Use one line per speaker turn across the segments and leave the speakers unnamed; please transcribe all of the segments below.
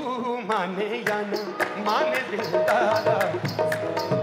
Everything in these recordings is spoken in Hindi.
तू माने या ना माने दिल दादा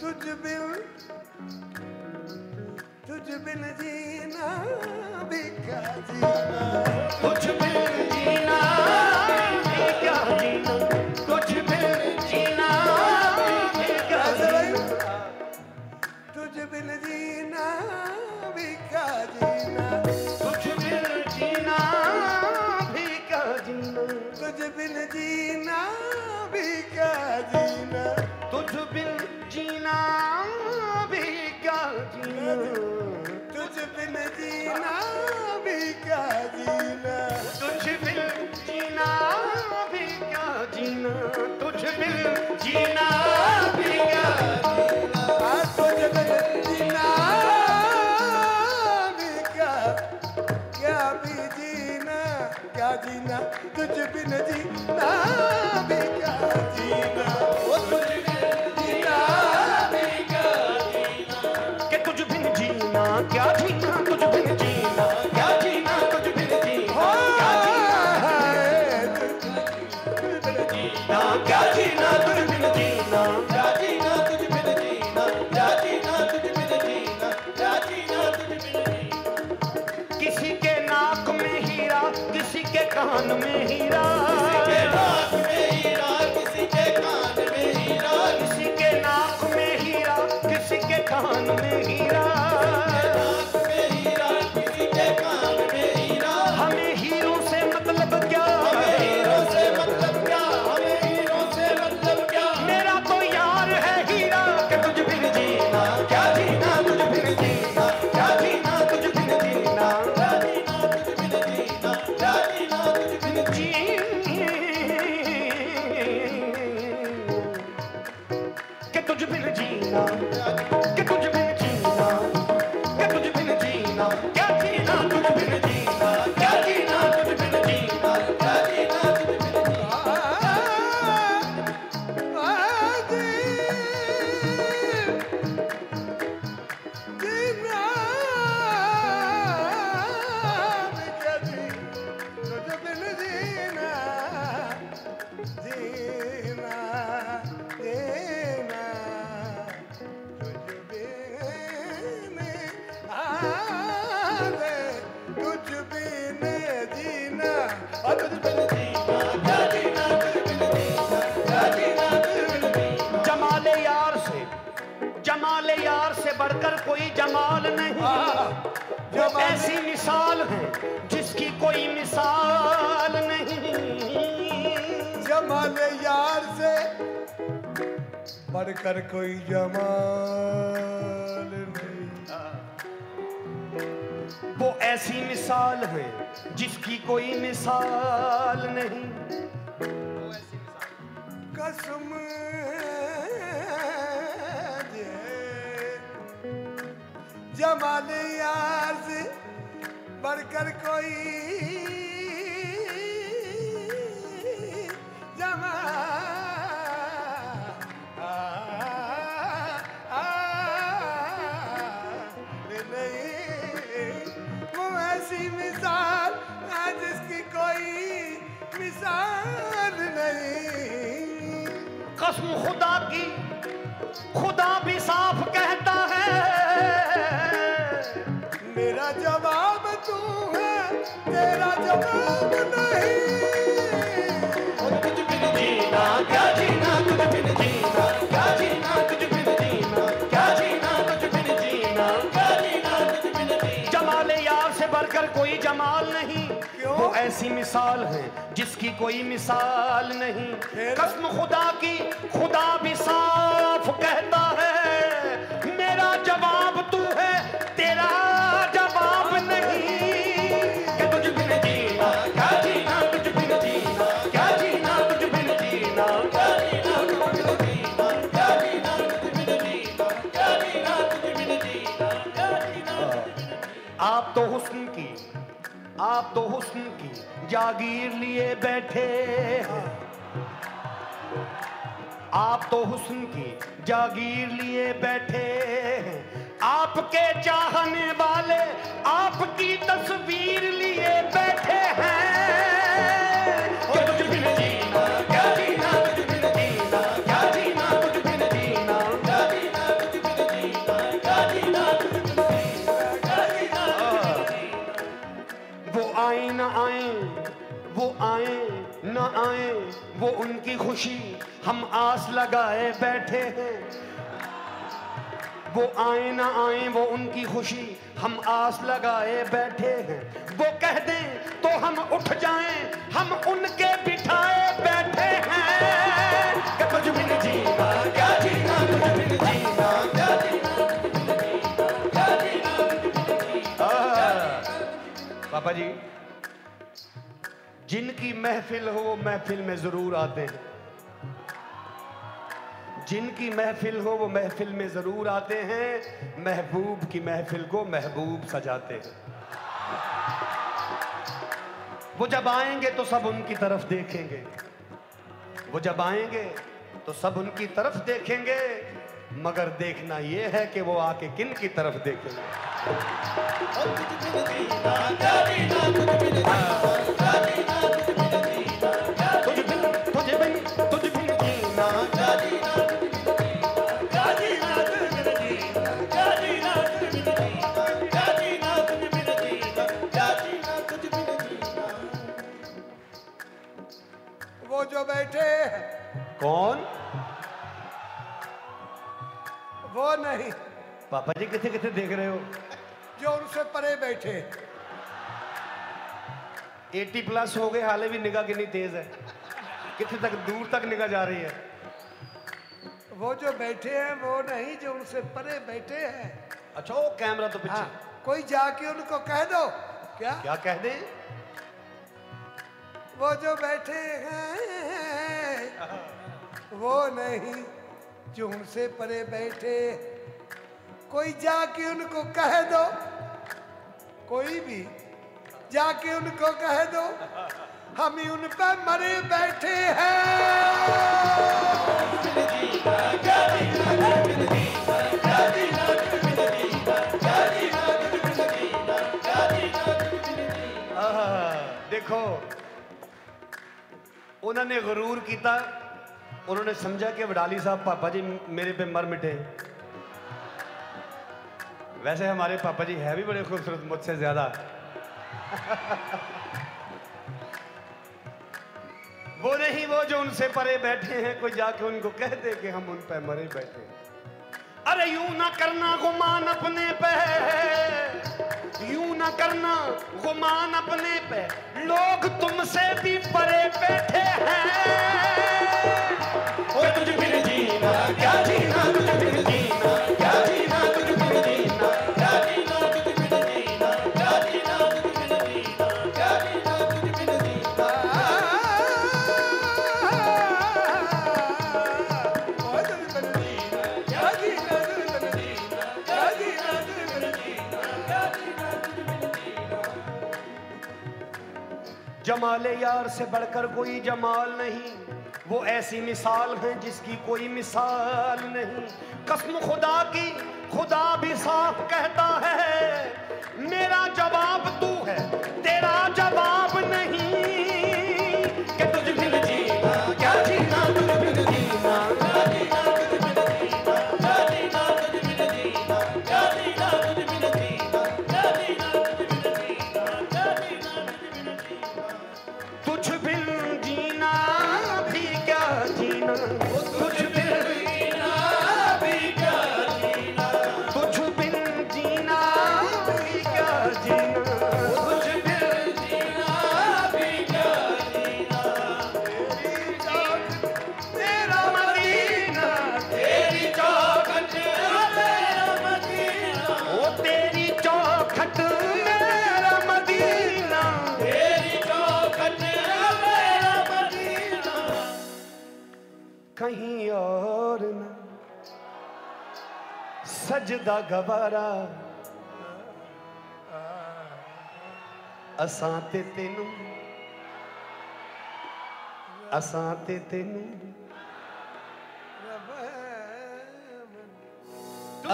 Tujh bin, tujh bin Dina Bika Dina tujh bin Dina Bika
Dina तुझ बिन जीना भी क्या जीना तुझ बिन जीना भी क्या जीना तुझ बिन जीना भी क्या जीना
तुझ बिन जीना भी क्या
क्या
भी जीना क्या
जीना तुझ बिन जीना भी क्या जीना
ऐसी मिसाल है जिसकी
कोई मिसाल नहीं।
जमाल यार से बढ़कर कोई जमाल नहीं। वो ऐसी मिसाल है जिसकी कोई मिसाल नहीं।
कसम जमाल यार बढ़कर कोई
जमा। ऐसी मिसाल है जिसकी कोई मिसाल नहीं।
कसम
खुदा की खुद जमाल नहीं
क्यों?
वो ऐसी मिसाल है जिसकी कोई मिसाल नहीं? कसम खुदा की खुदा भी साफ़ कहता जागीर लिए बैठे। आप तो हुस्न की जागीर लिए बैठे आपके चाहने वाले उनकी खुशी हम आस लगाए बैठे हैं। वो आए ना आए, वो उनकी खुशी हम आस लगाए बैठे हैं। वो कह दें तो हम उठ जाएँ, हम उनके बिठाए बैठे हैं। कि जीना पापा जी। जिनकी महफिल हो, वो महफिल में ज़रूर आते हैं। जिनकी महफिल हो, वो महफिल में ज़रूर आते हैं। महबूब की महफिल को महबूब सजाते हैं। वो जब आएँगे तो सब उनकी तरफ़ देखेंगे। वो जब आएँगे तो सब उनकी तरफ़ देखेंगे। मगर देखना ये है कि वो आके किन की तरफ़ देखेंगे?
वो जो बैठे हैं।
कौन?
वो नहीं।
पापा जी किथे किथे देख रहे हो?
जो उनसे परे बैठे।
80 प्लस हो गए हाले भी निगाह कितनी तेज है। कितने तक दूर तक निगाह जा रही है।
वो जो बैठे हैं वो नहीं जो उनसे परे बैठे हैं।
अच्छा वो कैमरा तो पीछे।
हाँ कोई जाके उनको कह दो। क्या?
क्या कह दे?
वो जो बैठे हैं वो नहीं जो उनसे परे बैठे कोई जाके उनको कह दो कोई भी जाके उनको कह दो हम ही उन पर मरे बैठे हैं
उन्होंने गरूर किया उन्होंने समझा कि वडाली साहब, पापा जी मेरे पे मर मिटे। वैसे हमारे पापा जी है भी बड़े खूबसूरत, मुझसे ज़्यादा। वो नहीं, वो जो उनसे परे बैठे हैं, कोई जाके उनको कह दे कि हम उन पे मरे बैठे अरे यूँ ना करना गुमान अपने पे। यूँ ना करना गुमान अपने पे। लोग तुमसे भी परे बैठे हैं। जमाले यार से बढ़कर कोई जमाल नहीं। वो ऐसी मिसाल है जिसकी कोई मिसाल नहीं। कसम खुदा की, खुदा भी साफ़ कहता सजदा गवारा। असां ते तेनू। असां ते तेनू।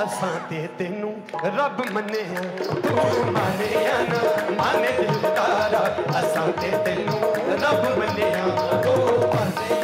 असां ते तेनू। रब मन्निया तू मानिया माने दिलदारा। असां ते तेनू। रब मन्निया तू मानिया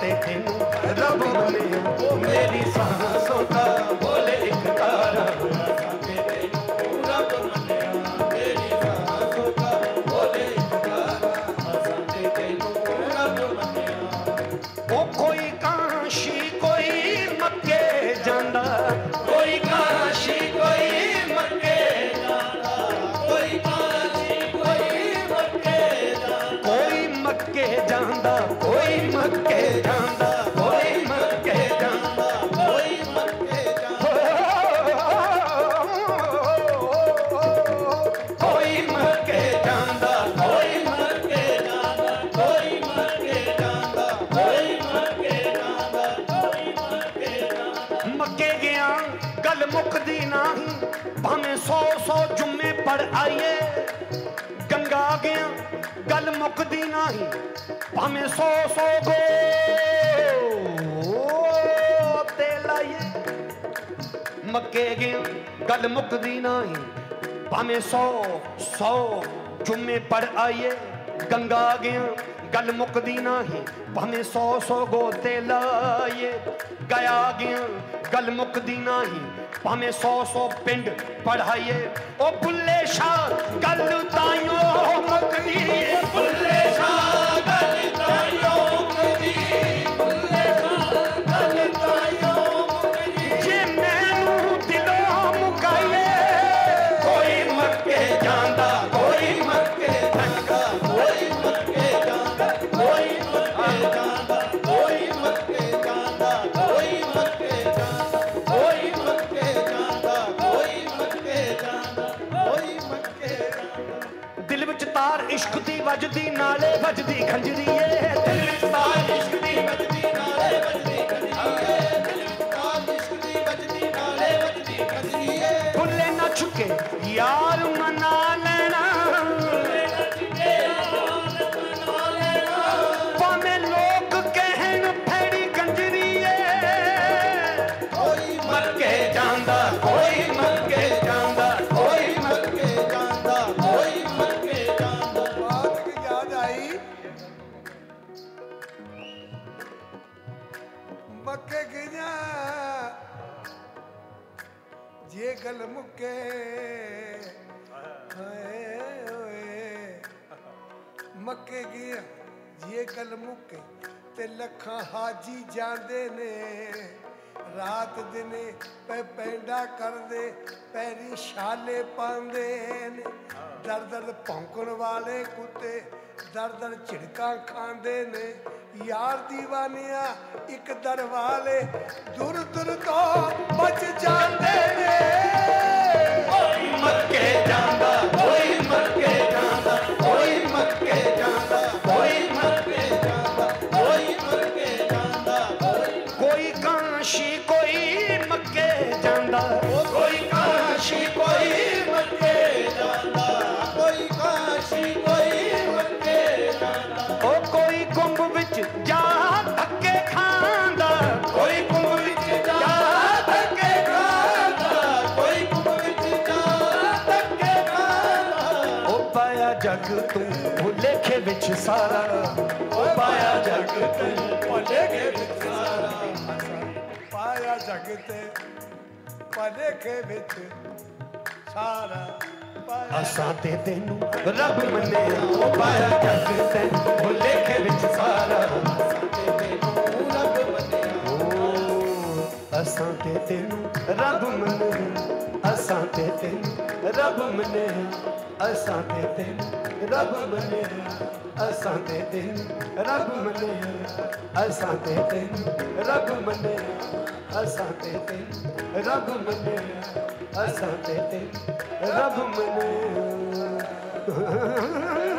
करते थे रब बने वो मेरी सांस ਪੜ ਆਈਏ ਗੰਗਾ ਗਿਆ ਗੱਲ ਮੁੱਕਦੀ ਨਹੀਂ ਭਾਵੇਂ ਸੋ ਸੋ ਗੋ ਤੇ ਲਾਈਏ ਮੱਕੇ ਗਿਆ ਗੱਲ ਮੁੱਕਦੀ ਨਹੀਂ ਭਾਵੇਂ ਸੋ ਸੋ ਜੁਮੇ ਪੜ ਆਈਏ ਗੰਗਾ ਗਿਆ गल मुकदी ना ही भावे सौ सौ गोते लाए गया गया गल मुकदी ना ही भावे सौ सौ पिंड पढ़ाइए। ओ बुल्ले शाह कल ताइयों मकनी tragedy. it. ਜੇ
ਗਲ ਮੁੱਕੇ ਤੇ ਲੱਖਾਂ ਹਾਜੀ ਜਾਂਦੇ ਨੇ। ਰਾਤ ਦਿਨੇ ਪੈ ਪੈਂਡਾ ਕਰਦੇ, ਪੈਰੀ ਛਾਲੇ ਪਾਉਂਦੇ ਨੇ। ਦਰ ਦਰ ਭੌਂਕਣ ਵਾਲੇ ਕੁੱਤੇ ਦਰ ਦਰ ਝਿੜਕਾਂ ਖਾਂਦੇ ਨੇ। ਯਾਰ ਦੀਵਾਨਿਆ ਇੱਕ ਦਰ ਵਾਲੇ ਦੁਰ ਦੁਰ ਤੋਂ ਬਚ ਜਾਂਦੇ ਨੇ।
ਕਾਂਸ਼ੀ ਕੋਈ ਮੱਕੇ ਜਾਂਦਾ। ਕੋਈ ਕਾਂਸ਼ੀ ਕੋਈ ਮੱਕੇ ਜਾਂਦਾ। ਕੋਈ ਕਾਂਸ਼ੀ ਕੋਈ ਮੱਕੇ ਜਾਂਦਾ। ਉਹ ਕੋਈ ਕੁੰਭ ਵਿੱਚ ਜਾ ਧੱਕੇ ਖਾਂਦਾ। ਕੋਈ ਕੁੰਭ ਵਿੱਚ ਜਾ ਧੱਕੇ ਖਾਂਦਾ। ਕੋਈ ਕੁੰਭ ਵਿੱਚ ਜਾ ਧੱਕੇ ਖਾਂਦਾ। ਉਹ ਪਾਇਆ ਜਗ ਤੂੰ ਭੁਲੇਖੇ ਵਿੱਚ ਸਾਰਾ। ਉਹ ਪਾਇਆ ਜਗ ਤੂੰ ਭੁਲੇਖੇ ਵਿੱਚ सकते पदे के बिच सारा असा ते तेन रब मने ओ पाया जग ते भुले के विच सारा। असा ते तेन रब मने असा ते तेन रब मने असा ते तेन रब मने असां ते दिन रब मने असां ते दिन रब मने असां ते दिन रब मने असां ते दिन रब मने।